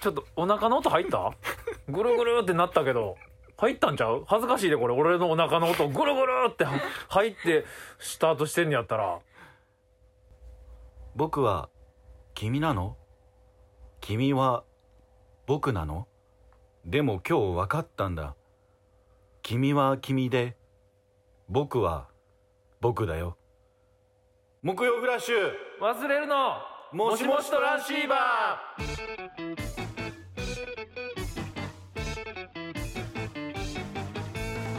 ちょっとお腹の音入った？ぐるぐるってなったけど入ったんちゃう？恥ずかしいでこれ。俺のお腹の音ぐるぐるって入ってスタートしてんのやったら。僕は君なの？君は僕なの？でも今日分かったんだ。君は君で僕は僕だよ。木曜フラッシュ。忘れるの。もしもしトランシーバ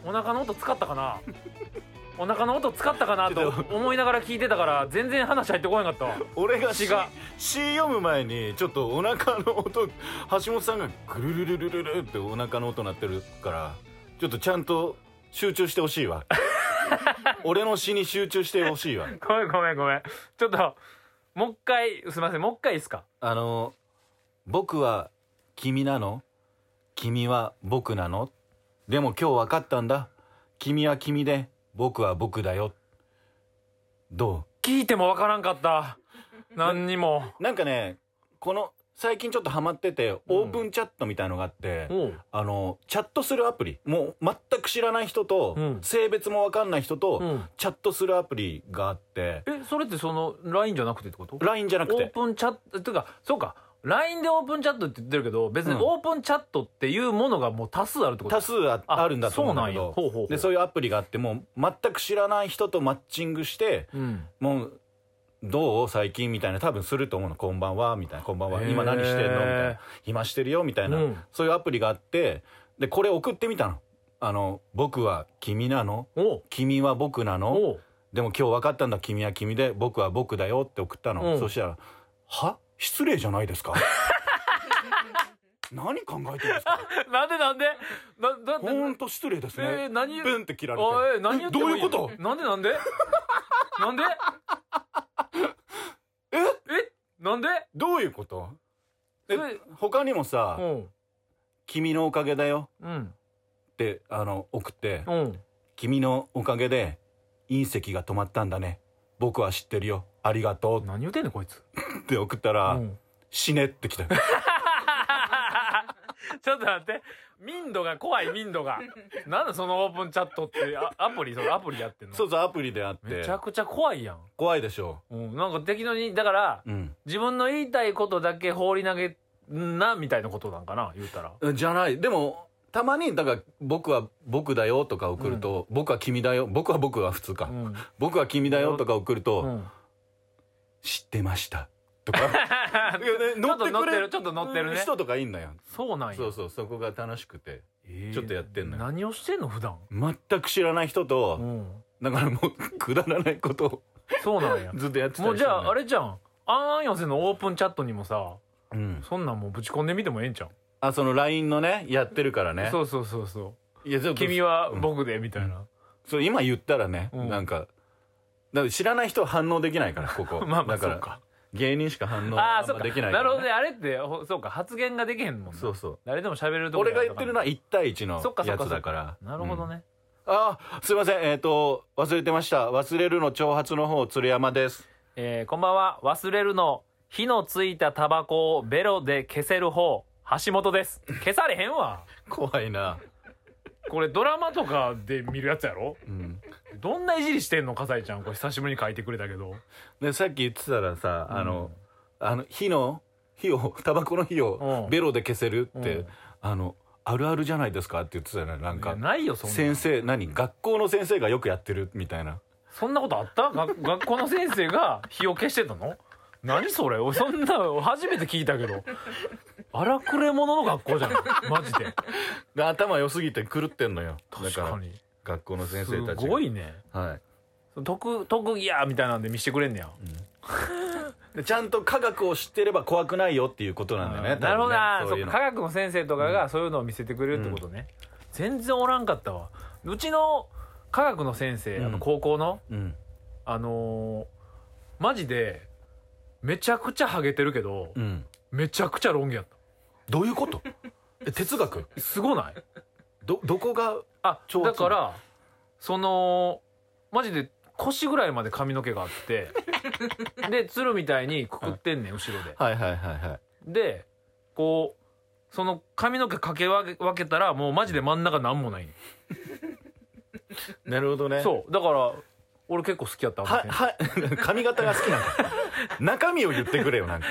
お腹の音使ったかな？お腹の音使ったかなと思いながら聞いてたから全然話入ってこなかったわ。俺が詩が。C 読む前にちょっとお腹の音橋本さんがぐるるるるるるってお腹の音鳴ってるからちょっとちゃんと集中してほしいわ。俺の詩に集中してほしいわ。ごめんごめんごめん。ちょっともう一回すいません。もう一回いいですか？あの僕は君なの？君は僕なの？でも今日分かったんだ。君は君で僕は僕だよ。ど聞いてもわからんかった。何にも。うなんかねこの最近ちょっとハマってて、オープンチャットみたいのがあって、おう。あのチャットするアプリ。もう全く知らない人と、うん。性別も分かんない人と、うん。チャットするアプリがあって。えそれってその LINE じゃなくてってこと？LINE じゃなくオーてプンチャットっていうかそうか LINE でオープンチャットって言ってるけど別にうん。オープンチャットっていうものがもう多数あるってこと？多数あああるんだと思うんだけど。そうなんや。ほうほうほう。でそういうアプリがあってもう全く知らない人とマッチングしてうん。もうどう？最近みたいな。多分すると思うの。こんばんはみたいな。こんばんは。へー。今何してんの？みたいな。今してるよみたいな、うん。そういうアプリがあってでこれ送ってみたの。あの僕は君なの？おう。君は僕なの？おう。でも今日分かったんだ。君は君で僕は僕だよって送ったの、うん。そしたら「は？失礼じゃないですか? 」何考えてるんですか？なんでなんで？なだってほんと失礼ですね、えー何？ブンって切られて。おい何言ってどうもいうこと？なんでなんで？なんで？え？え？なんで？どういうこと？え他にもさうん「君のおかげだよ。うん」ってあの送って。うん「君のおかげで隕石が止まったんだね僕は知ってるよ。ありがとう」何言ってんねんこいつ。って送ったら「うん。死ね」って来たよ。ちょっと待って。民度が怖い民度が。なんだそのオープンチャットってあアプリそれアプリやってんの？そうそうアプリであって。めちゃくちゃ怖いやん、怖いでしょ。うん、なんか適当にだからうん。自分の言いたいことだけ放り投げんなみたいなことなんかな言うたら。じゃない。でもたまにだから「僕は僕だよ」とか送ると「僕は君だよ」僕は僕は普通か。うん、「僕は君だよ」とか送るとうん、「知ってました」とか。いやねちょっと乗ってくれるちょっと乗ってるね。人とかいんのよ。そうなんや。そうそうそこが楽しくて。えー。ちょっとやってんのよ。何をしてんの普段？全く知らない人うとん。だからもう くだらないことをそうなんや。ずっとやってたもうじゃああれじゃん。あんあん寄せのオープンチャットにもさうん。そんなんもうぶち込んでみてもええんちゃう、あその LINE のねやってるからね。そうそうそうそう。いや君は僕でみたいな、そう今言ったらね、うん。なんかだから知らない人は反応できないからここ。まあまあだからそうか。芸人しか反応あんあかまできないね、なるほどね。あれってほそうか。発言ができへんもんな。そうそう。誰でも喋るとこ俺が言ってるのは1対1のそっかそっやか。そっかつだから。なるほどね、あすいません。えっ、と忘れてました。忘れるの挑発の方鶴山です。えーこんばんは。忘れるの火のついたタバコをベロで消せる方橋本です。消されへんわ。怖いな。これドラマとかで見るやつやろ？うん。どんないじりしてんの？笠井ちゃん。これ久しぶりに書いてくれたけど。でさっき言ってたらさ、あのうん。あの火の火をタバコの火をうん。ベロで消せるって、うん。あのあるあるじゃないですかって言ってたよね。なんいやかないよそんな先生何？学校の先生がよくやってるみたいな。そんなことあった？が学校の先生が火を消してたの？何それ？俺 そんな初めて聞いたけど。荒くれ者の学校じゃん。マジで。で頭良すぎて狂ってんのよ。だ確からかに学校の先す生たちが。ごいね。はい。特特技やみたいなんで見してくれんねや。でちゃんと科学を知ってれば怖くないよっていうことなんだよねあーなるほど。な、そう科学の先生とかがそういうのを見せてくれるってことね、全然おらんかったわ。うちの科学の先生、うん。あの高校のうん。あのーマジでめちゃくちゃハゲてるけど、うん。めちゃくちゃロン毛やっどういうこと？え哲学？たすごない？どどこがあ超だからそのマジで腰ぐらいまで髪の毛があって で鶴みたいにくくってんねん後ろで。はいはいはいはい。でこうその髪の毛かけ分け分けたらもうマジで真ん中なんもない、なるほどね。そう。だから俺結構好きやったはは髪型が好きなんだ中身を言ってくれよなんか。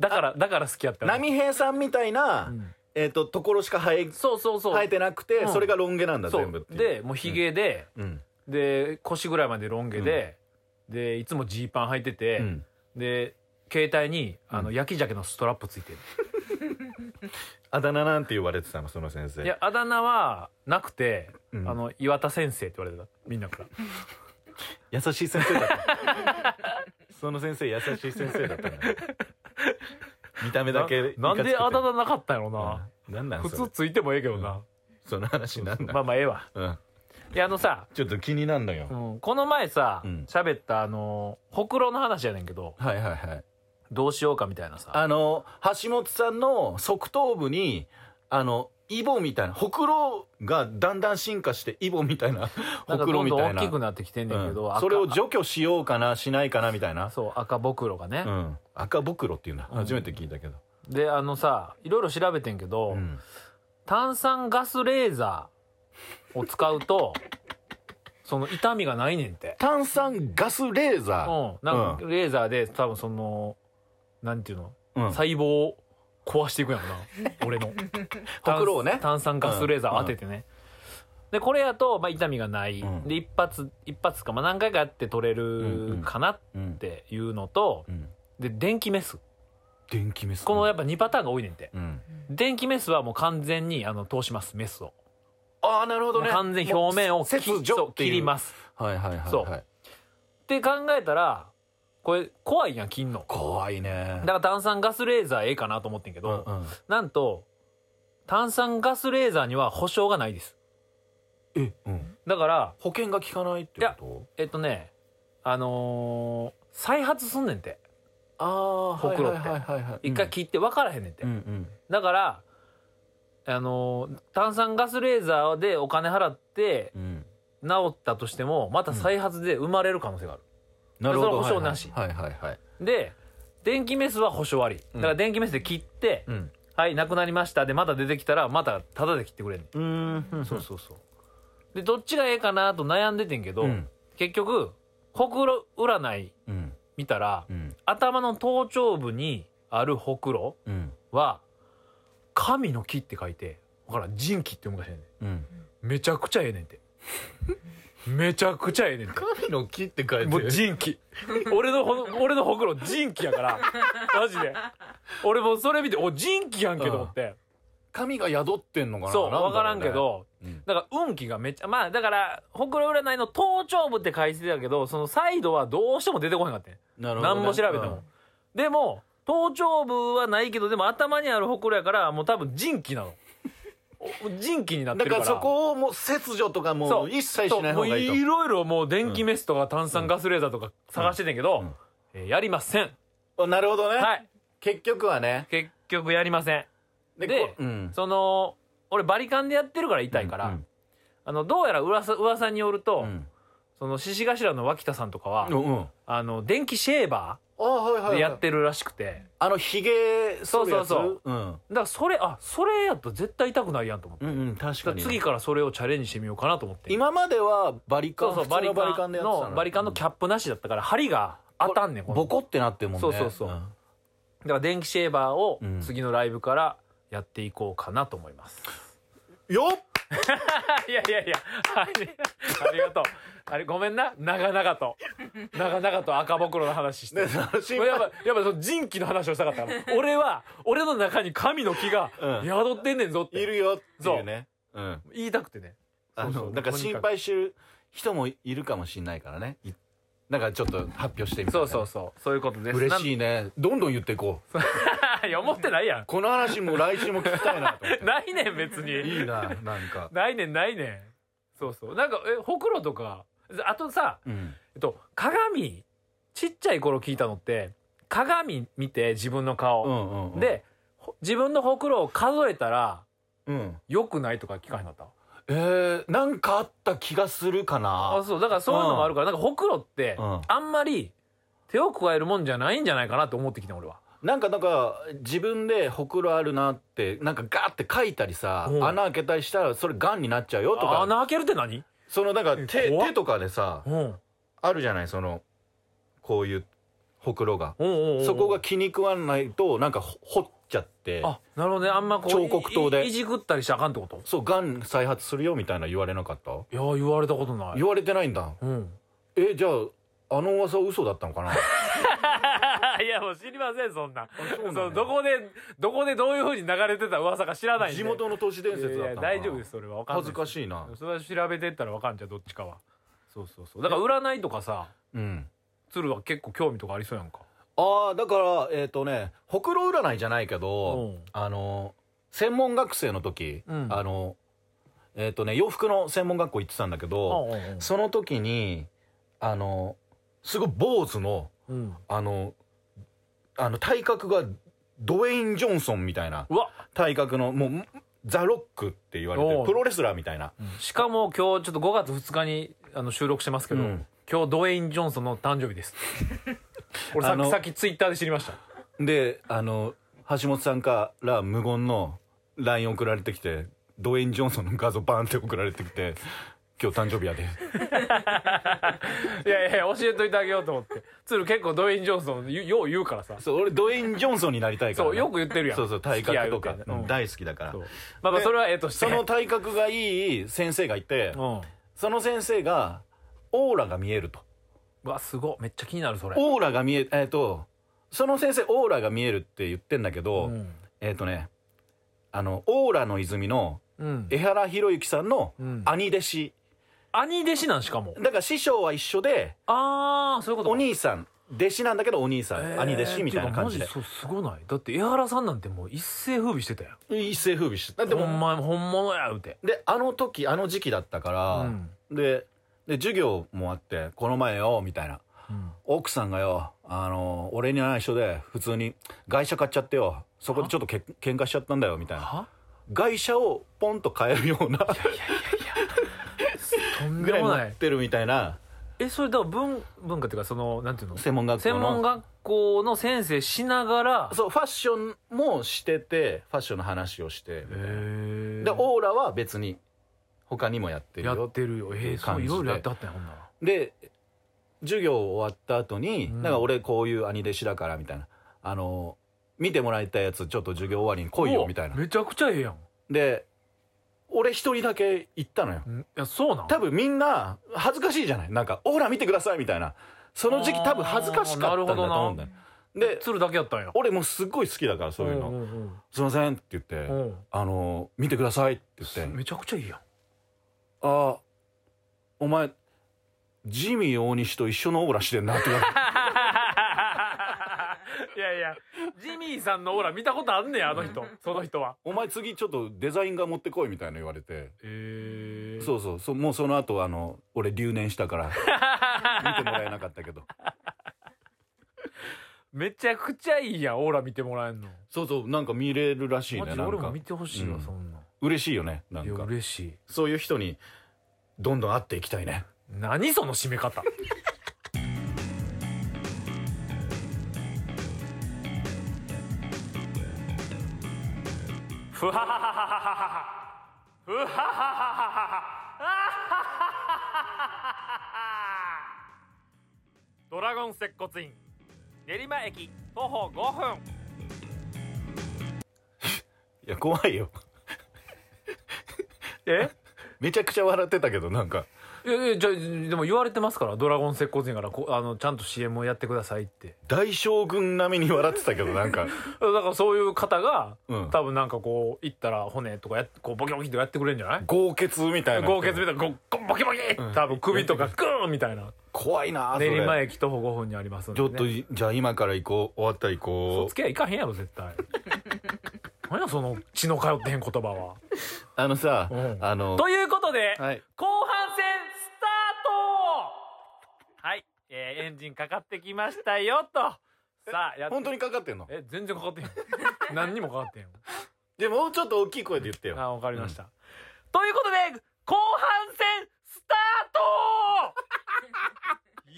だからだから好きやった波平さんみたいな、ん。えっ、とところしか生えそうそうそう。生えてなくて、うん。それがロン毛なんだ全部ってでもうひげで、うん。で腰ぐらいまでロン毛で、でいつもジーパン履いてて、うん。で携帯にあの焼き鮭のストラップついてる、あだ名なんて言われてたのその先生。いやあだ名はなくて、うん。あの岩田先生って言われてた。みんなから。優しい先生だった その先生優しい先生だったね 見た目だけななんであだ名名なかったんやろな、なんなん普それ。通ついてもええけどな、その話なんだ、まあまあええわ。うん、いやあのさ、ちょっと気になんのよ、うん、この前さうん。喋、ったあのほくろの話やねんけど。はいはいはい。どうしようかみたいなさ。あの橋本さんの側頭部にあのイボみたいなほくろがだんだん進化してイボみたいななほくろみたいな。きくなってきてんねんけど、赤うん。それを除去しようかなしないかなみたいな、そう赤ぼくろがね、うん、赤ぼくろっていうのうん。初めて聞いたけど、であのさいろいろ調べてんけど、うん。炭酸ガスレーザーを使うと その痛みがないねんて。炭酸ガスレーザー、うん。なんかレーザーで多分そのなんていうの、うん。細胞を壊していくんやろな。俺の。ほくろをね。炭酸ガスレーザー当ててね、でこれやと、まあ、痛みがない、うん。で一発一発か、まあ、何回かやって取れるかなっうんていうのと、うん。で電気メス。電気メス。このやっぱ2パターンが多いねんて。うん。電気メスはもう完全にあの通しますメスを。ああなるほどね。完全に表面を切ります。はいはいはいはい。そう。って考えたらこれ怖いやん切んの。怖いね。だから炭酸ガスレーザーええかなと思ってんけど、うんうん。なんと炭酸ガスレーザーには保証がないです。え、うん、だから保険が効かないってこえっとねあのー再発すんねんて。とああほくろって。はいはいはいはい。一回切って分からへんねんて、うんうん。だからあのー炭酸ガスレーザーでお金払ってうん。治ったとしてもまた再発で生まれる可能性がある、なるほど。それは保証なし。はいはいはい。で電気メスは保証あり。だから電気メスで切って、うん。はいなくなりました。でまた出てきたらまたタダで切ってくれんねん。うん。そうそうそう。でどっちがええかなと悩んでてんけど、うん。結局ほくろ占いうん。見たら、うん。頭の頭頂部にあるほくろうん。は神の木って書いてだからん。人気って昔やねうんん。めちゃくちゃええねんて めちゃくちゃええねん。て神の木って書いてもう人気。俺のほ俺のほくろ人気やから。マジで。俺もうそれ見てお人気やんけと思って、神が宿ってんのかな？そうなだろ分からんけど、うん。だから運気がめっちゃまあだからほくろ占いの頭頂部って書いてたけどそのサイドはどうしても出てこへんかったん。なるほどね。何も調べても、でも頭頂部はないけどでも頭にあるほくろやからもう多分人気なの。お人気になってるから。だからそこをもう切除とかもそう。う一切しない方がいいと。いろいろもう電気メスとか炭酸ガスレーザーとか探しててんけど、うん。えーやりません。あなるほどね、はい。結局はね。結局やりません。ででこうん。その俺バリカンでやってるから痛いから、うん。あのどうやら噂噂によると、うん。その獅子頭の脇田さんとかは、うんうん。あの電気シェーバあはいはい、はい、やってるらしくて、あのヒゲそうそうそうう、うん、だからそれあそれやと絶対痛くないやんと思って、うんうん確だかにから次からそれをチャレンジしてみようかなと思って。今まではバリカンそうそうバリカンのバリカンのキャップなしだったから針が当たんねんボコってなってるもんね。そうそうそう。ん。だから電気シェーバーをうん。次のライブからやっていこうかなと思います、よっ！いやいやいや ありがとうあれごめんな。長々と。長々と赤ぼくろの話して、ね心やっぱ配やっぱその人気の話をしたかったから 俺は俺の中に神の木がうん。宿ってんねんぞって。いるよっていうね。う。ん。言いたくてね。あそうそう。のだから心配してる人もいるかもしれないからね。いだからちょっと発表してみたそうそうそう。そういうことです。嬉しいいね。どんどん言っていこう。いや思ってないやん。この話も来週も聞きたいなと思って。ないねん別に。いいななんか。ないねんないねん。そうそう。なんかえほくろとかあとさうん。えっと鏡ちっちゃい頃聞いたのって鏡見て自分の顔、うんうんうん。でほ自分のほくろを数えたらうん。良くないとか聞かへんかった？えー、なんかあった気がするかあなそうだからそういうのもあるから、なんかほくろって、うん。あんまり手を加えるもんじゃないんじゃないかなと思ってきてん俺は。なんかなんか自分でほくろあるなってなんかガーって書いたりさうん。穴開けたりしたらそれがんになっちゃうよとか。穴開けるって何？そのなんか手怖っ。手とかでさうん。あるじゃない？そのこういうほくろが。そこが気に食わないとなんかほ掘っちゃって。あなるほどね。あんまこう彫刻刀で。いいじくったりしちゃあかんってこと？そうがん再発するよみたいな言われなかった？いや言われたことない。言われてないんだ。うん。えじゃああの噂嘘だったのかな？いやもう知りませんそんな。そうどこでどこでどういうふうに流れてた噂か知らないんで。地元の都市伝説だったのいやいやかな大丈夫ですそれは。分かんない恥ずかしいな。それは調べてったら分かんじゃんどっちかは。そうそうそう。だから占いとかさうん。鶴は結構興味とかありそうやんか。ああだからえっ、とねほくろ占いじゃないけど、うん。あの専門学生の時、うん。あのえっ、とね洋服の専門学校行ってたんだけど、うんうん。その時にあのすごい坊主のうん。あのあの体格がドウェイン・ジョンソンみたいな体格のもうザ・ロックって言われてるプロレスラーみたいな。しかも今日ちょっと5月2日にあの収録してますけど、うん。今日ドウェイン・ジョンソンの誕生日です。これさっきさっきツイッターで知りました。であの橋本さんから無言の LINE 送られてきてドウェイン・ジョンソンの画像バーンって送られてきて今日誕生日やで。いやいや教えといてあげようと思って。鶴結構ドウェイン・ジョンソンよよう言うからさ。そう俺ドウェイン・ジョンソンになりたいからね、そうよく言ってるやん。そうそう体格とか。うんうん。大好きだから。まあまあでそれはええとして。その体格がいい先生がいてうん。その先生がオーラが見えると。うわすごい。めっちゃ気になるそれ。オーラが見ええっ、とその先生オーラが見えるって言ってんだけど、うん。えっ、とねあのオーラの泉のうん。江原博之さんのうん。兄弟子、兄弟子なんしかも。だから師匠は一緒でああそういうことか。お兄さん弟子なんだけどお兄さん、えー兄弟子みたいな感じで。てかマジそうすごない？だって江原さんなんてもう一世風靡してたやん。一世風靡してでもほんま本物やうて。であの時あの時期だったから、うん。でで授業もあってこの前よみたいな。うん。奥さんがよあの俺には内緒で普通に外車買っちゃってよ。そこでちょっとけ喧嘩しちゃったんだよみたいな。は？外車をポンと買えるようないやいやいやいやとんぐらい持ってるみたいな。えそれだから文文化っていうかそのなんていうの？専門学校の。専門学校の先生しながら。そうファッションもしててファッションの話をして。へえでオーラは別に他にもやってるやよってるよ。えー、そういろいろやってはったんやほんなら。で授業終わった後に、うん。なんか俺こういう兄弟子だからみたいな。あの見てもらいたいやつちょっと授業終わりに来いよみたいな。めちゃくちゃええやん。で俺一人だけ行ったのよ。ん。いやそうなん多分みんな恥ずかしいじゃない？なんか「オーラ見てください」みたいな。その時期多分恥ずかしかったんだと思うんだよ。で鶴だけやったんや。俺もうすっごい好きだからそういうの。んん「すいません」って言ってうん「あの見てください」って言って。うんめちゃくちゃいいやん「あお前ジミー大西と一緒のオーラしてんな」って言われて。いやジミーさんのオーラ見たことあんねやあの人。その人は。お前次ちょっとデザインが持ってこいみたいな言われて、えー、そうそう。そうもうその後あの俺留年したから。見てもらえなかったけど。めちゃくちゃいいやんオーラ見てもらえんの。そうそう。なんか見れるらしいマねなん俺も見てほしいわ、うん。そんなん。嬉しいよねなんか。嬉しい。そういう人にどんどん会っていきたいね。何その締め方ふははははははふはははははドラゴン接骨院練馬駅徒歩5分。いや怖いよ。え？めちゃくちゃ笑ってたけどなんか。いやいやじゃあでも言われてますからドラゴン接骨院からこあのちゃんと CM をやってくださいって。大将軍並みに笑ってたけどなんか。だからそういう方が、うん。多分なんかこう行ったら骨とかやっこうボキボキとやってくれるんじゃない？豪傑みたいな豪傑みたいなボキボキ多分首とか グーンみたいな。怖いな練馬駅徒歩5分にありますんで、ちょね、っとじゃあ今から行こう終わったら行そこう。つけやいかへんやろ絶対。何やその血の通ってへん言葉は。あのさうん。あの。ということで、はい。後半戦えーエンジンかかってきましたよと。さあやっ本当にかかってんの？え全然かかってへん。何にもかかってへんでももうちょっと大きい声で言ってよ。あわかりました、ということで後半戦スター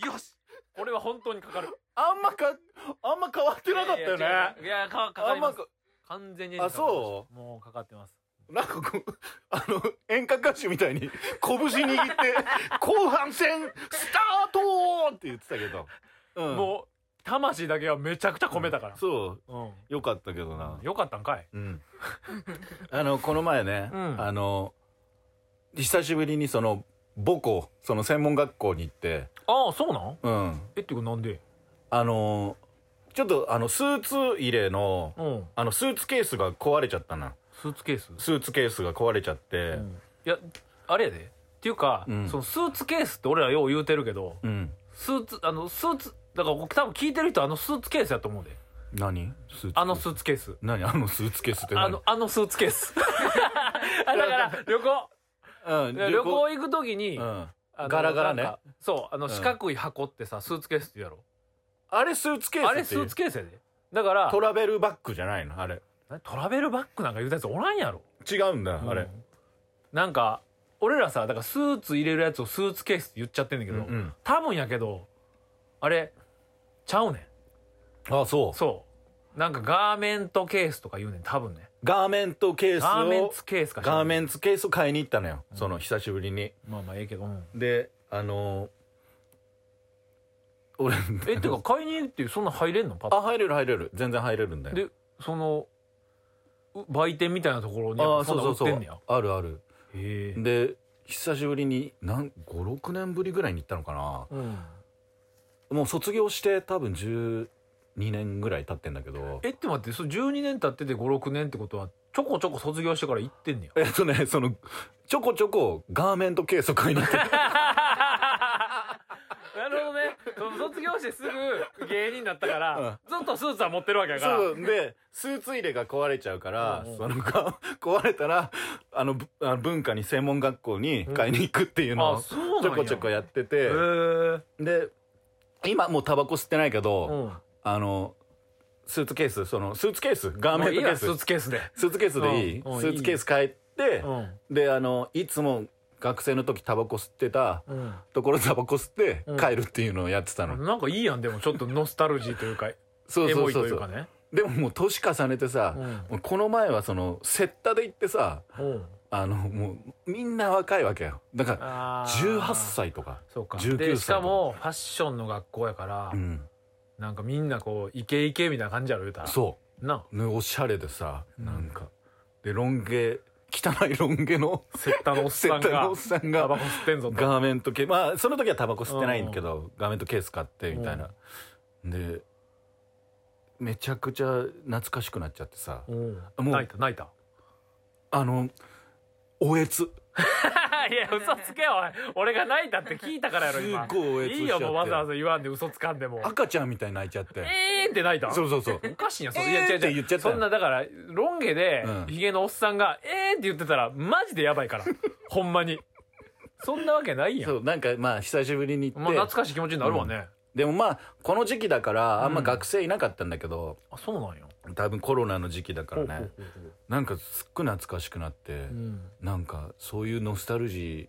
ト! よし。これは本当にかかる。あんまかあんま変わってなかったよね。いやいやいやかかかあんまります完全にあそう？もうかかってますなんかこうあの演歌歌手みたいに拳握って「後半戦スタート!」って言ってたけど、うん、もう魂だけはめちゃくちゃ込めたから。そう。うん。よかったけどな。よかったんかい。うん。あのこの前ね、うん。あの久しぶりにその母校その専門学校に行って。ああそうなん？うん。えっていうかなんで？あのちょっとあのスーツ入れのうん。あのスーツケースが壊れちゃったなスーツケース？スーツケースが壊れちゃって。うん。いやあれやで。っていうか、うん。そのスーツケースって俺らよう言うてるけどうん、スーツあのスーツだから僕多分聞いてる人あのスーツケースやと思うで。何？スーツあのスーツケース。何？あのスーツケースって何？あのあのスーツケース。あだから旅行。うん、旅行。行く時に、うん。あのガラガラね。なんかそうあのん。四角い箱ってさスーツケースって言うやろ。あれスーツケースってあれスーツケースやで。だからトラベルバッグじゃないの？あれトラベルバッグなんか言うたやつおらんやろ。違うんだ、あれ。うんなんか俺らさだからスーツ入れるやつをスーツケースって言っちゃってんだけど、うんうん。多分やけどあれちゃうねん。あそう。そう。なんかガーメントケースとか言うねん多分ね。ガーメントケースガーメンをツケースかガーメンツケースを買いに行ったのよ、その久しぶりに。まあまあええけど、うん。であのー俺えってか買いに行ってそんな入れんの？パッあ入れる入れる。全然入れるんだよ。でそのう売店みたいなところにあそんな売ってんねや。あるある。で久しぶりになん56年ぶりぐらいに行ったのかな。うん。もう卒業して多分12年ぐらい経ってんだけど。えって待ってそ12年経ってて56年ってことはちょこちょこ卒業してから行ってんねや。えっとねそのちょこちょこガーメントケースを買いに行って なるほどねその卒業してすぐ芸人になったから、ずっとスーツは持ってるわけやから。そうでスーツ入れが壊れちゃうから、そのが 壊れたらあのぶあの文化に専門学校に買いに行くっていうのあをちょこちょこやってへて、えで今もうタバコ吸ってないけど、うん。あのスーツケースそのスーツケースガーメントケース。スーツケースで。スーツケースでいい、スーツケース買って、うん。であのいつも学生の時タバコ吸ってたうん。ところでタバコ吸ってうん。帰るっていうのをやってたの、なんかいいやんでもちょっとノスタルジーというか そうエモいそうそう。そうというかね。でももう年重ねてさ、うん。この前はそのセッタで行ってさうん。あのもうみんな若いわけよ。だからあー。18歳とかそうか。19でしか歳もファッションの学校やから、うん。なんかみんなこうイケイケみたいな感じやろ言うたら。そな。うねおしゃれでさ、うん。なんか。でロン毛汚いロン毛のセッタのおっセさんがッタのおっさんがタバコ吸ってんぞと。ガーメントケース。まあその時はタバコ吸ってないんだけどガーメントケース買ってみたいな。でめちゃくちゃ懐かしくなっちゃってさ。うん。もう泣いた泣いた。あのおえつ いや 嘘つけよおい。俺が泣いたって聞いたからやろ今。すっごいおえつしちゃって。いいよもうわざわざ言わんで嘘つかんでも。赤ちゃんみたいに泣いちゃって。えーんって泣いたそうそうそう。おかしいやんそれ。えーいや違う違う。って言っちゃった。よそんなだからロン毛でうん。ヒゲのおっさんが「えーん」って言ってたらマジでやばいから。ほんまに。そんなわけないやん。そうなんかまあ久しぶりに行って、まあ懐かしい気持ちになるわね。でもまあこの時期だからあんま学生いなかったんだけど、あそうなんや多分コロナの時期だからね。なんかすっごい懐かしくなって、うん。なんかそういうノスタルジ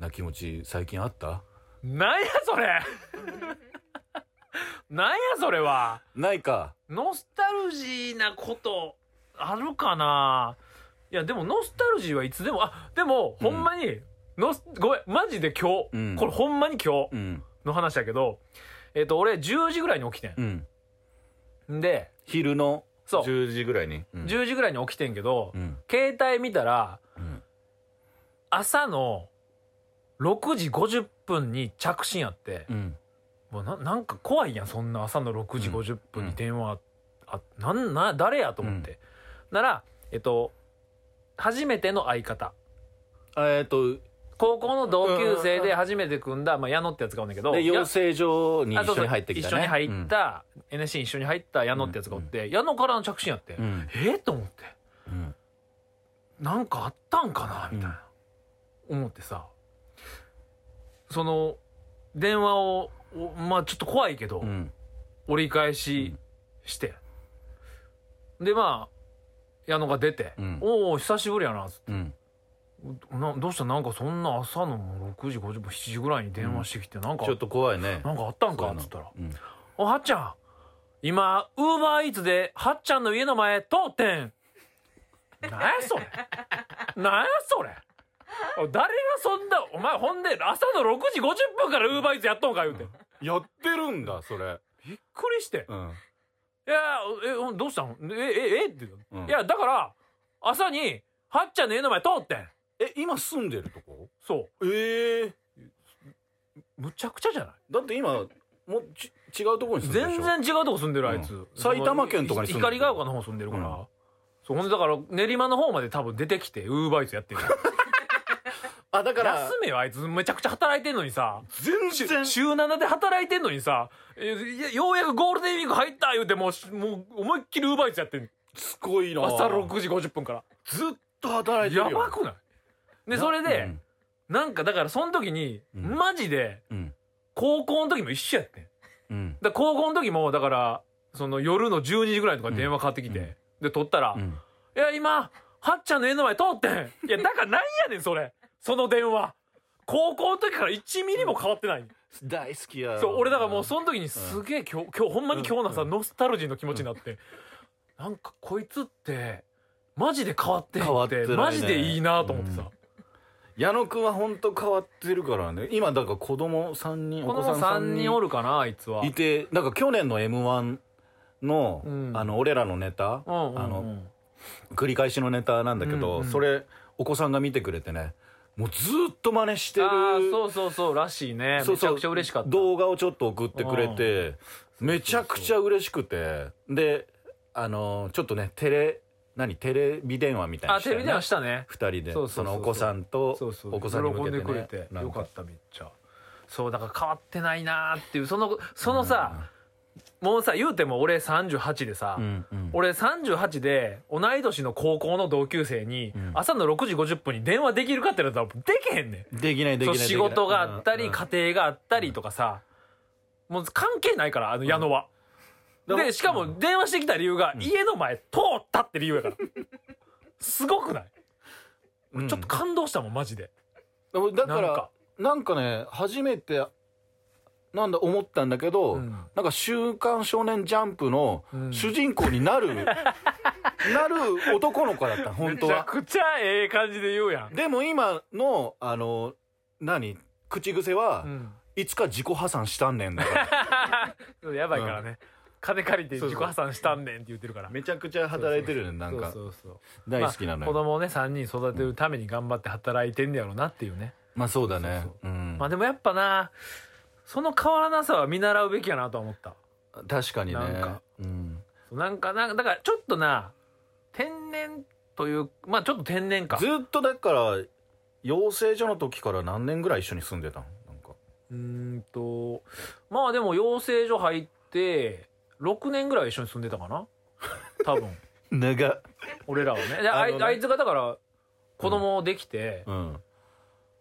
ーな気持ち最近あった？なんやそれ。なんやそれは。ないか。ノスタルジーなことあるかな？いやでもノスタルジーはいつでもあでもほんまに、ノスごめんマジで今日、うん。これほんまに今日うん。の話だけどえっ、と俺10時ぐらいに起きてうんん。で、昼のそう。10時ぐらいに？うん。10時ぐらいに起きてんけど、うん。携帯見たらうん。朝の6時50分に着信あって、うん。もうななんか怖いやんそんな朝の6時50分に電話あなんな誰やと思って、ならえっと初めての相方。えっと高校の同級生で初めて組んだ、まあ、矢野ってやつがおんだけど養成所に一緒に入ってきたね。一緒に入った、NSC に一緒に入った矢野ってやつがおって、矢野からの着信やって、うん。うんえっと思って。うん。なんかあったんかなみたいな、思ってさ。その電話をおまあちょっと怖いけど、うん。折り返しして、でまあ矢野が出て「うん。おお久しぶりやな」つって。うんなどうした？なんかそんな朝のもう6時50分7時ぐらいに電話してきて、なんかちょっと怖いね。なんかあったんか？っつったら。うん「おはっちゃん。今ウーバーイーツではっちゃんの家の前通ってん。なんやそれ？なんやそれ？お誰がそんなお前ほんで朝の6時50分からウーバーイーツやっとんか言うて。やってるんだそれ。びっくりして。うん。いやえどうしたん？えええ？って言うの、うん。いやだから朝にはっちゃんの家の前通ってんえ今住んでるとこ？そう。ええ。むちゃくちゃじゃない？だって今もうち違うところに住んでるでしょ？全然違うとこ住んでるあいつ、うん埼玉県とかに住んでる。光が丘の方住んでるから、うん。そうほんでだから練馬の方まで多分出てきてウーバーイーツやってる。あだから休めよあいつ。めちゃくちゃ働いてんのにさ。全然。週7で働いてんのにさ。えいやようやくゴールデンウィーク入った言うてもうしもう思いっきりウーバーイーツやってん。すごいな。朝6時50分から。ずっと働いてるよ。やばくない？でそれで、うん。なんかだからその時に、うん。マジでうん。高校の時も一緒やってん。だ高校の時もだからその夜の12時ぐらいとかに電話かかってきて、うん。で取ったら、うん。いや、今、はっちゃんの家の前通ってん。いや、だからなんやねん、それ。その電話。高校の時から1ミリも変わってない。大好きやそう、俺だからもうその時にすげえ今日、今日、ほんまに今日のさ、うん。ノスタルジーの気持ちになって、なんかこいつって、マジで変わってへんって、変わってないね。マジでいいなと思ってさ。矢野くんは本当変わってるからね。今だから子供三人この3人おるかな、あいつは。いてなんか去年の m 1の,、うん。あの俺らのネタ、うんうんうん、あの繰り返しのネタなんだけど、うんうんそれお子さんが見てくれてねもうずーっと真似してる。ああ、そうそうそう、らしいね。そうそう。めちゃくちゃ嬉しかった。動画をちょっと送ってくれてめちゃくちゃ嬉しくて。であのちょっとねテレ何テレビ電話みたいなあ、テレビ電話したね。二人で。そうそうそうそう。そのお子さんとそうそうお子さんに向けて、ね、喜んでくれてよかっためっちゃ。そうだから変わってないなーっていう。そのそのさ、もうさ言うても俺38でさ、うんうん。俺38で同い年の高校の同級生に、ん。朝の6時50分に電話できるかって言われたらできへんねん。できないできない仕事があったり、うん。家庭があったりとかさもう関係ないからあの矢野は、うんでしかも電話してきた理由が、家の前通ったって理由やから。すごくない、うん。ちょっと感動したもんマジで。だからなんか。ね初めてなんだ思ったんだけど、うん。なんか「週刊少年ジャンプ」のうん。主人公になる、なる男の子だった本当めちゃはくちゃええ感じで言うやん。でも今のあの何？口癖は、うん。いつか自己破産したんねんだから。やばいからね。金借りて自己破産したんねんって言ってるから。めちゃくちゃ働いてるよねなんか。そうそうそう。大好きなのよ。まあ子供をね、3人育てるために頑張って働いてんねやろなっていうね。まあそうだね。そううん。まあでもやっぱな、その変わらなさは見習うべきやなとは思った。確かにね。なんか。うん。なんか、なんか、だからちょっとな、天然という、まあちょっと天然か。ずっとだから養成所の時から何年ぐらい一緒に住んでたのなんか。うーんと、まあでも養成所入って、6年ぐらい一緒に住んでたかな？多分。長っ。俺らはね。でああのね。いあいつがだから、子供できて、うん。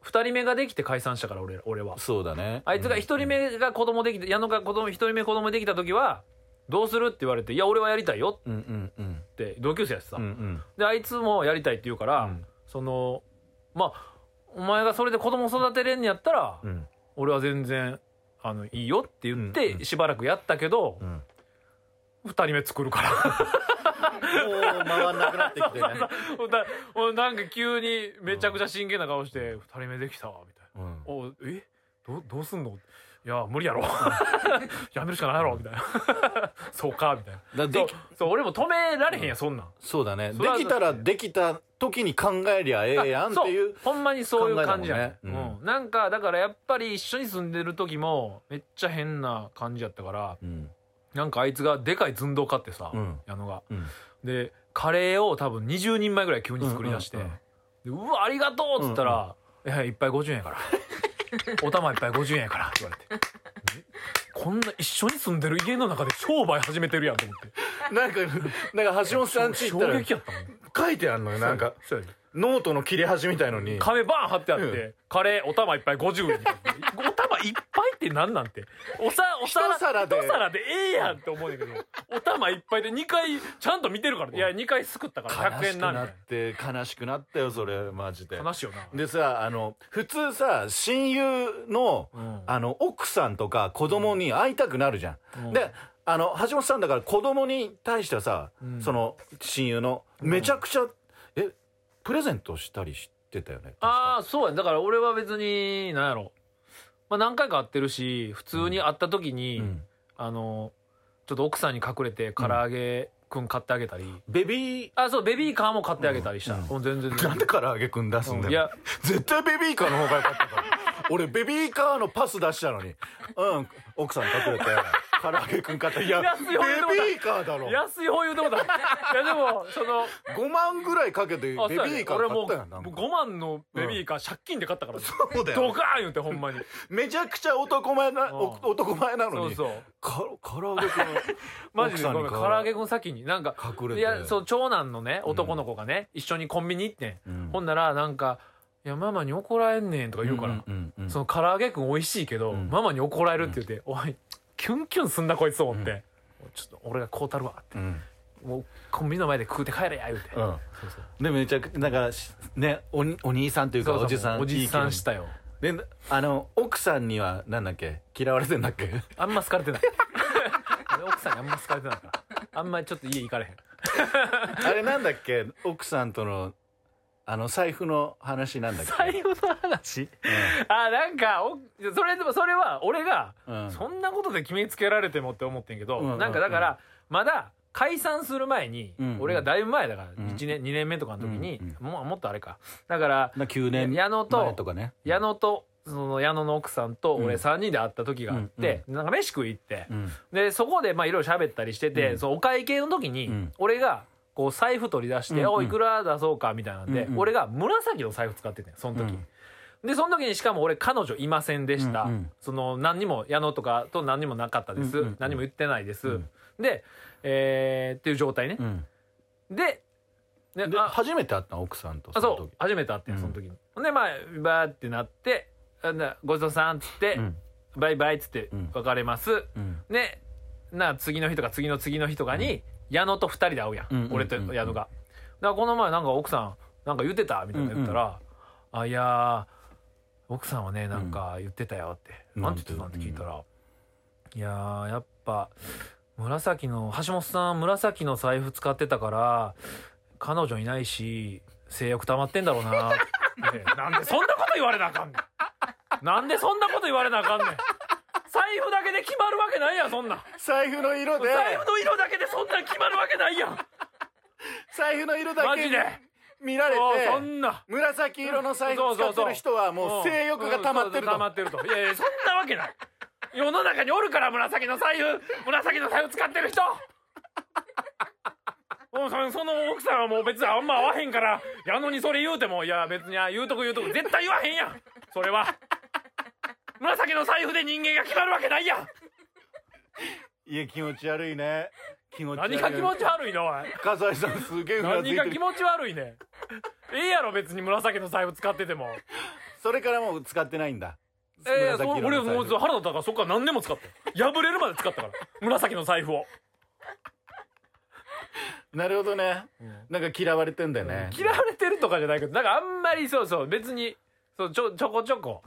二人目ができて解散したから俺ら俺は。そうだね。あいつが一人目が子供できて、矢野が子供、一人目子供できた時は、どうするって言われて、いや、俺はやりたいよ。うんうんうん。って、同級生やしさ。うんうん。で、あいつもやりたいって言うから、うん。その、まあ、お前がそれで子供育てれんやったら、うん。俺は全然、あの、いいよって言って、ん。しばらくやったけどう、ん二人目作るから。もう回んなくなってきてね。ほんだほんなんか急にめちゃくちゃ真剣な顔して、二人目できたわ、みたいな。うん。おえ？どうどうすんの？いや無理やろ。やめるしかないやろみたいな。そうかみたいな。そう？だそう俺も止められへんやん。そんなん。そうだね。できたらできた時に考えりゃええやんっていうそうほんまにそういう感じやね。考えだもん。ねうん、なんかだからやっぱり一緒に住んでる時もめっちゃ変な感じやったからうんなんかあいつがでかい寸胴買ってさ、うん。矢野が。うん。でカレーを多分20人前ぐらい急に作り出して、うん。うん。うんでうわありがとうっつったら「いやいっぱい50円やから。お玉いっぱい50円やから」って言われて。え？こんな一緒に住んでる家の中で商売始めてるやんと思って。なんかなんか橋本さんち行った衝ら撃やったもん。書いてあんのよ。なんかそうやねノートの切れ端みたいのに。壁バーン貼ってあって、うん。カレーお玉いっぱい50円いっぱいって何なんて？おさお皿一皿で。一皿でええやんって思うんだけど。お玉いっぱいで2回ちゃんと見てるから。いや2回すくったから。100円なみた悲しくないって悲しくなったよそれマジで。な悲しいよな。でさあの普通さ親友のうん。あの奥さんとか子供に会いたくなるじゃん、うん。であの橋本さんだから子供に対してはさ、うん。その親友のめちゃくちゃ、えプレゼントしたりしてたよねああそうやだから俺は別に何やろまあ何回か会ってるし普通に会った時に、うん。あのちょっと奥さんに隠れて唐揚げくん買ってあげたり、ベビー？あそうベビーカーも買ってあげたりした、うん。もう全然。全然なんで唐揚げくん出すんだよ、うんいや。絶対ベビーカーの方が良かったから俺ベビーカーのパス出したのに。うん奥さん隠れて唐揚げくん買った。いや安いベビ方言うてもうたーカーだろ。安い方言うてもうたいやでもその5万ぐらいかけてベビあそうやね。ーカー俺もったやんなんか。5万のベビーカー借金で買ったからね。そうだよドカーン言うてほんまに。めちゃくちゃ男前な、男前なのに。そうそう。か唐揚げくん マジでごめん唐揚げくん先になんか隠れて。いやそう長男のね男の子がね、一緒にコンビニ行ってん、うん。ほんならなんか「いやママに怒られんねん」とか言うから、その唐揚げくん美味しいけど、うん。ママに怒られるって言って「おいキュンキュンすんなこいつ」と思って、ちょっと俺がこうたるわって。うんもうコンビニの前で食うて帰れや言うて、でめちゃくだからしねおにお兄さんというかおじさんおじさんしたよ。分であの奥さんにはなんだっけ？嫌われてんだっけ？あんま好かれてない。俺奥さんにあんま好かれてないから。あんまりちょっと家行かれへん。あれなんだっけ？奥さんとのあの財布の話なんだっけ？財布の話？あなんかおそれでもそれは俺が、うん。そんなことで決めつけられてもって思ってんけど、うんうんなんかだから、まだ解散する前に、うん俺がだいぶ前だからうん。1年、2年目とかの時に、うんもうもっとあれか。だからな9年矢野とかね。矢野とその矢野の奥さんと俺うん。3人で会った時があって、なんか飯食い行って、うん。でそこでまあいろいろ喋ったりしてて、うん。そのお会計の時に、うん。俺がこう財布取り出して「うんうん。おいいくら出そうか」みたいなんで、うんうん。俺が紫の財布使っててんその時、でその時にしかも俺彼女いませんでした、うんうん。その何にも矢野とかと何にもなかったです、うんうんうん何も言ってないです、うん。でえーっていう状態ね。う、ん。ででであ初めて会ったの奥さんとあそうその時初めて会ってんその時に、ほんでまあバーってなって「あなごちそうさん」っつって、うん。バイバイ」っつってうん。別れます、うん。でな次の日とか次の次の日とかに矢野と二人で会うやん、うん俺と矢野が、だからこの前なんか奥さんなんか言ってたみたいな言ったら「あいやー奥さんはねなんか言ってたよ」って「うんなんて言ってたん?」って聞いたら「いやーやっぱ紫の橋本さん紫の財布使ってたから彼女いないし性欲溜まってんだろうな」って。なんでそんなこと言われなあかんねん。なんでそんなこと言われなあかんねん財布だけで決まるわけないやんそんなん。財布の色で。財布の色だけでそんなん決まるわけないやん。財布の色だけで。見られもうそてんな。紫色の財布使ってる人はもう性欲が溜まってると。溜まってると。いやいやそんなわけない。世の中におるから紫の財布紫の財布使ってる人。もうそその奥さんはもう別にあんま合わへんからやのにそれ言うてもいや別にあ言うとこ言うとこ絶対言わへんやん。それは紫の財布で人間が決まるわけないやん。いや気持ち悪いね。気持ち悪い。何が気持ち悪いのおい。笠井さんすげえうなず何いてる。が気持ち悪いねん。ええやろ別に紫の財布使ってても。それからもう使ってないんだ。ええそ紫色の財布。俺もう腹立ったからそっから何でも使って。破れるまで使ったから。紫の財布を、なるほどね。なんか嫌われてんだよね。嫌われてるとかじゃないけどなんかあんまりそうそう別にそうちょちょこちょこ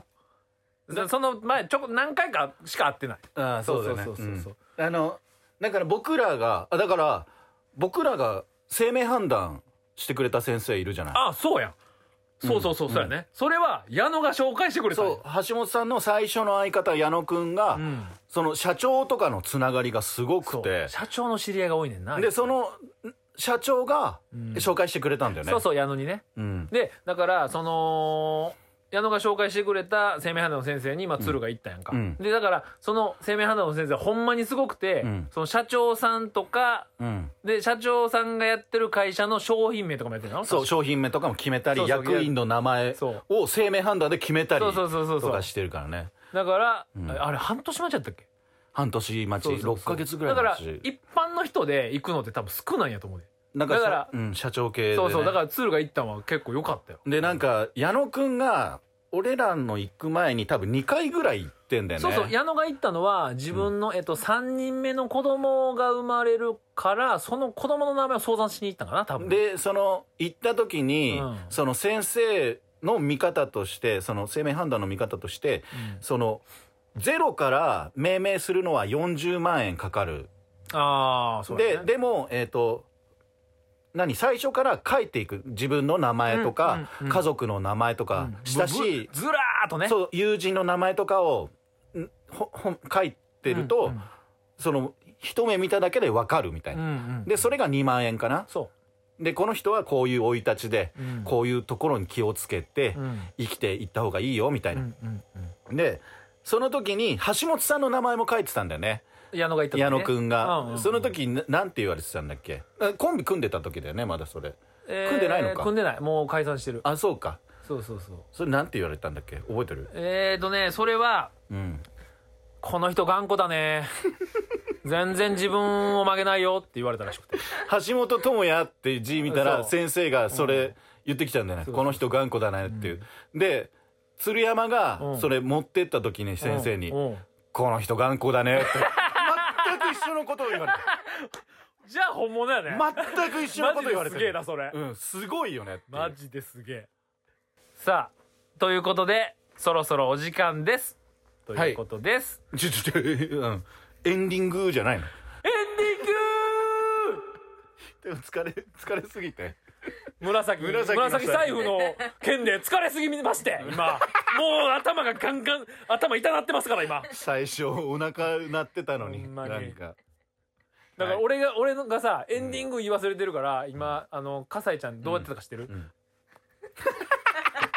そその前ちょこ何回かしか会ってない。ああそうだよね。そうそうそうそう。うん。あのだから僕らがあだから僕らが生命判断してくれた先生いるじゃない。あそうやん。そうそうそうそうやね、それは矢野が紹介してくれた。そう橋本さんの最初の相方矢野くんが、ん。その社長とかのつながりがすごくて。社長の知り合いが多いねんな。でその社長がん。紹介してくれたんだよね、そうそう矢野にね。うん。でだからその矢野が紹介してくれた生命判断の先生に、まあ、鶴が行ったやんか、うん。でだからその生命判断の先生ほんまにすごくて、うん。その社長さんとかうん。で社長さんがやってる会社の商品名とかもやってるの？そう商品名とかも決めたりそうそう役員の名前を生命判断で決めたりそうそうそうそう。そうとかしてるからね。だから、ん。あれ半年待ちやったっけ？半年待ちそうそうそう。6ヶ月ぐらいだから一般の人で行くのって多分少ないんやと思うでなんかだからうん、社長系で、ね、そうそうだから鶴が行ったのは結構良かったよ。でなんか矢野くんが俺らの行く前に多分2回ぐらい行ってんだよね。そうそう矢野が言ったのは自分の、えっと、3人目の子供が生まれるからその子供の名前を相談しに行ったんかな多分。でその行った時に、うん。その先生の見方としてその生命判断の見方としてうん。そのゼロから命名するのは40万円かかる。ああそうだね。ででもえっ、と何最初から書いていく。自分の名前とか、うんうんうん。家族の名前とか、うん。親しいぶずらーっとね。そう友人の名前とかをんほほん書いてると、うんその一目見ただけで分かるみたいうんうな、ん。でそれが2万円かな。そでこの人はこういう生い立ちで、う、うん。こういうところに気をつけてうん。生きていった方がいいよみたいな、うんうんうん。でその時に橋本さんの名前も書いてたんだよね矢野が言った時ね。矢野くんが、うんうんうん。その時ななんて言われてたんだっけ？あコンビ組んでた時だよねまだそれ。えー組んでないのか？組んでない。もう解散してる。あそうか。そうそうそう。それなんて言われたんだっけ？覚えてる？えーとねそれはうん。この人頑固だね。全然自分を曲げないよって言われたらしくて。橋本智也って字見たら先生がそれ言ってきたんだよね、そうこの人頑固だねっていう、で鶴山がうん。それ持ってった時に先生にうん。うん「この人頑固だね」ってのことを言われて じゃあ本物やね。全く一緒のこと言われてすげえなそれ。うんすごいよねマジですげえ。さあということでそろそろお時間です。ということです、ちょちょちょ、うん、エンディングじゃないの？エンディングでも疲れ疲れすぎて。紫紫紫の財布の件で疲れすぎまして今。もう頭がガンガン頭痛なってますから今。最初お腹鳴ってたのに。なんかだから俺が、俺がさエンディング言い忘れてるから今あの笠井ちゃんどうやってたか知ってる、ん。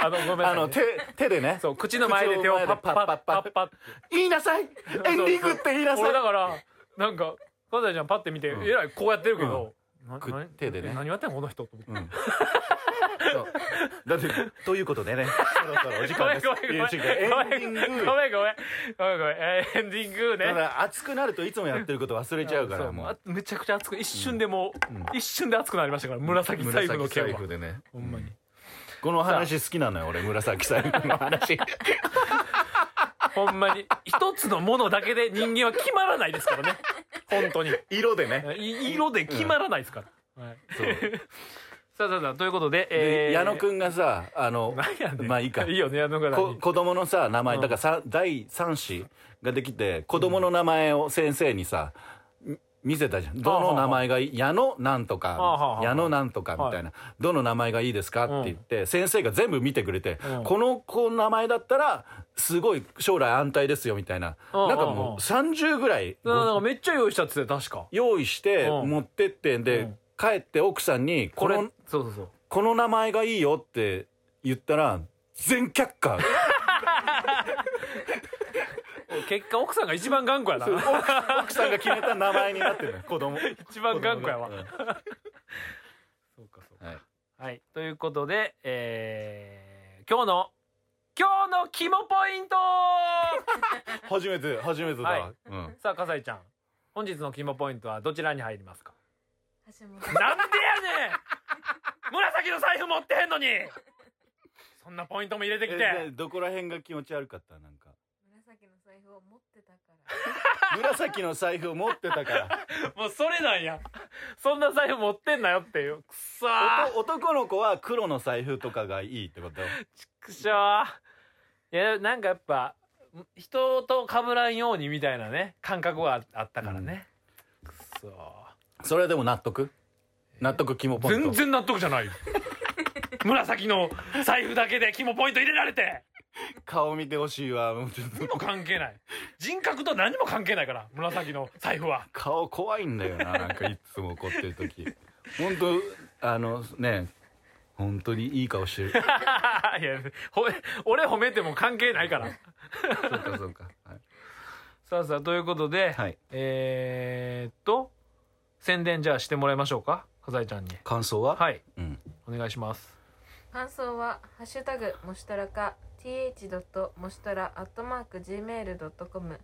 あのごめんなさい。ねあの手手でね。そう口の前で手をパッパッパッパッパッ言いなさいエンディングって言いなさい俺だからなんか笠井ちゃんパッて見て、うんえらいこうやってるけど、手でねえ何やってんのこの人と思ってだってということでね。そろそろお時間です。ごめんごめんごいや違うエンディング。めんごめんごめんごめんごめんえーエンディングね。だから熱くなるといつもやってること忘れちゃうからもう。あめちゃくちゃ熱く一瞬でもう、うん。一瞬で熱くなりましたから紫財布の件は。紫財布でね。ほんまに。この話好きなのよ俺紫財布の話。ほんまに。一つのものだけで人間は決まらないですからね。本当に。色でね。い色で決まらないですから、はい、そうさあさあさあということで、でー矢野くんがさあの何やねん。まあいいか。いいよね矢野が子供のさ名前うんだからさ第三子ができて子供の名前を先生にさみ見せたじゃん。どの名前がいい？矢野なんとか矢野なんとかみたいな。どの名前がいいですかって言って先生が全部見てくれてうん。この子の名前だったらすごい将来安泰ですよみたいな。うんなんかもう30ぐらいなんかめっちゃ用意したって確か。用意してうん。持ってってんでうん。帰って奥さんにこれそうそうそう。この名前がいいよって言ったら全却下。結果奥さんが一番頑固やな。奥奥さんが決めた名前になってる子供。一番頑固やわ。うん。そうかそうか。はい。はい。ということでえー、今日の今日の肝ポイント。初めて初めてだ。はい。わうん。さあ笠井ちゃん。本日の肝ポイントはどちらに入りますか？橋本なんでや紫の財布持ってへんのに。そんなポイントも入れてきえてでどこら辺が気持ち悪かった？なんか。紫の財布を持ってたから。紫の財布を持ってたから。もうそれなんや。そんな財布持ってんなよっていう。くそー。男の子は黒の財布とかがいいってこと？くしょー。いやなんかやっぱ人と被らんようにみたいなね感覚があったからね、くそー。それでも納得？納得肝ポイント。全然納得じゃないよ。紫の財布だけで肝ポイント入れられて。顔見てほしいわ。もうちょっと。何も関係ない。人格と何も関係ないから紫の財布は。顔怖いんだよななんかいつも怒ってる時。本当あのね本当にいい顔してる。いやほ俺褒めても関係ないから。そうかそうか、はい、さあさあということで、はい。えー、っと宣伝じゃあしてもらいましょうか笠井ちゃんに。感想は？はい。うん。お願いします。感想は「ハッシュタグもしとらか th. もしとら gmail.com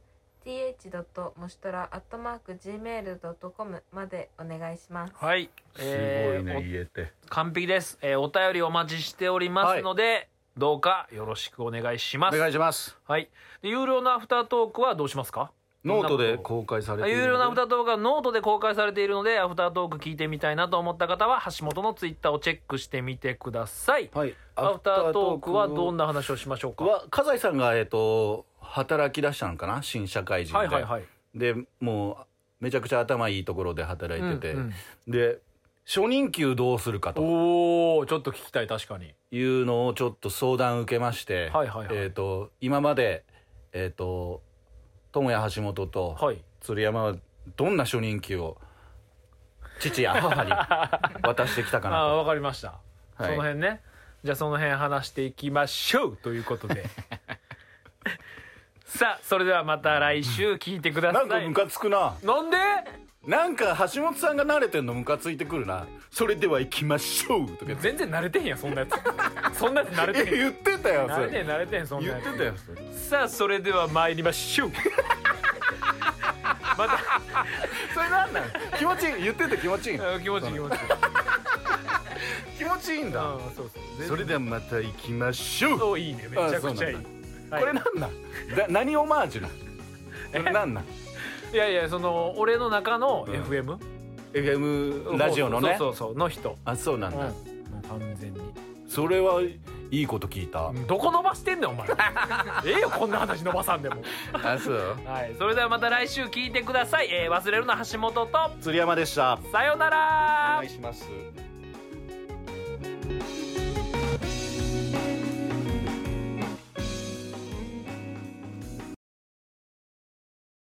th. もしとら gmail.com までお願いします。はい。すごいえーね言えて。お完璧です、えーお便りお待ちしておりますので、どうかよろしくお願いします。お願いします。はい。で有料のアフタートークはどうしますか？ノートで公開されている有料のアフターートークはノートで公開されているのでアフタートーク聞いてみたいなと思った方は橋本のツイッターをチェックしてみてください。はい。アフタートークはどんなな話をしましょうか？は笠井さんがえっ、と働き出したのかな？新社会人で、はいはいはい。でもうめちゃくちゃ頭いいところで働いてて、うんうん。で初任給どうするかと。おおちょっと聞きたい確かに。いうのをちょっと相談受けまして、はいはいはい。えっ、と今までえっ、と友也橋本とはい。鶴山はどんな初任給を父や母に 渡してきたかなああわかりました、はい。その辺ね。じゃあその辺話していきましょう。ということで。さあそれではまた来週聞いてくだと。さないんかムカつくな。なんで？なんか橋本さんが慣れてんのムカついてくるな。それでは行きましょう。とか。全然慣れてへんやんそんなやつ。そんなやつ慣れえてへん。言ってたよ。そ慣れ。てへれん慣れてへんそんなやつ。言ってたよ。それ。さあそれでは参りましょう。また。それなんなん？気持ちいい言ってて気持ちいいあ気持ちいい気持ちいい。気持ちいいんだ。うんそうそう。それではまた行きましょう。おいいねめちゃくちゃいい。あそうなんはい。これなんなん？だ何オマージュなそれなんなん？いやいやその俺の中のうん。FM、FM ラジオのね。そうそうそうの人あそうなんだうんもう完全にそれはいいこと聞いたどこ伸ばしてんねんお前ええよこんな話伸ばさんでもあそうはいそれではまた来週聞いてください、えー忘れるな橋本と鶴山でしたさようならお願いします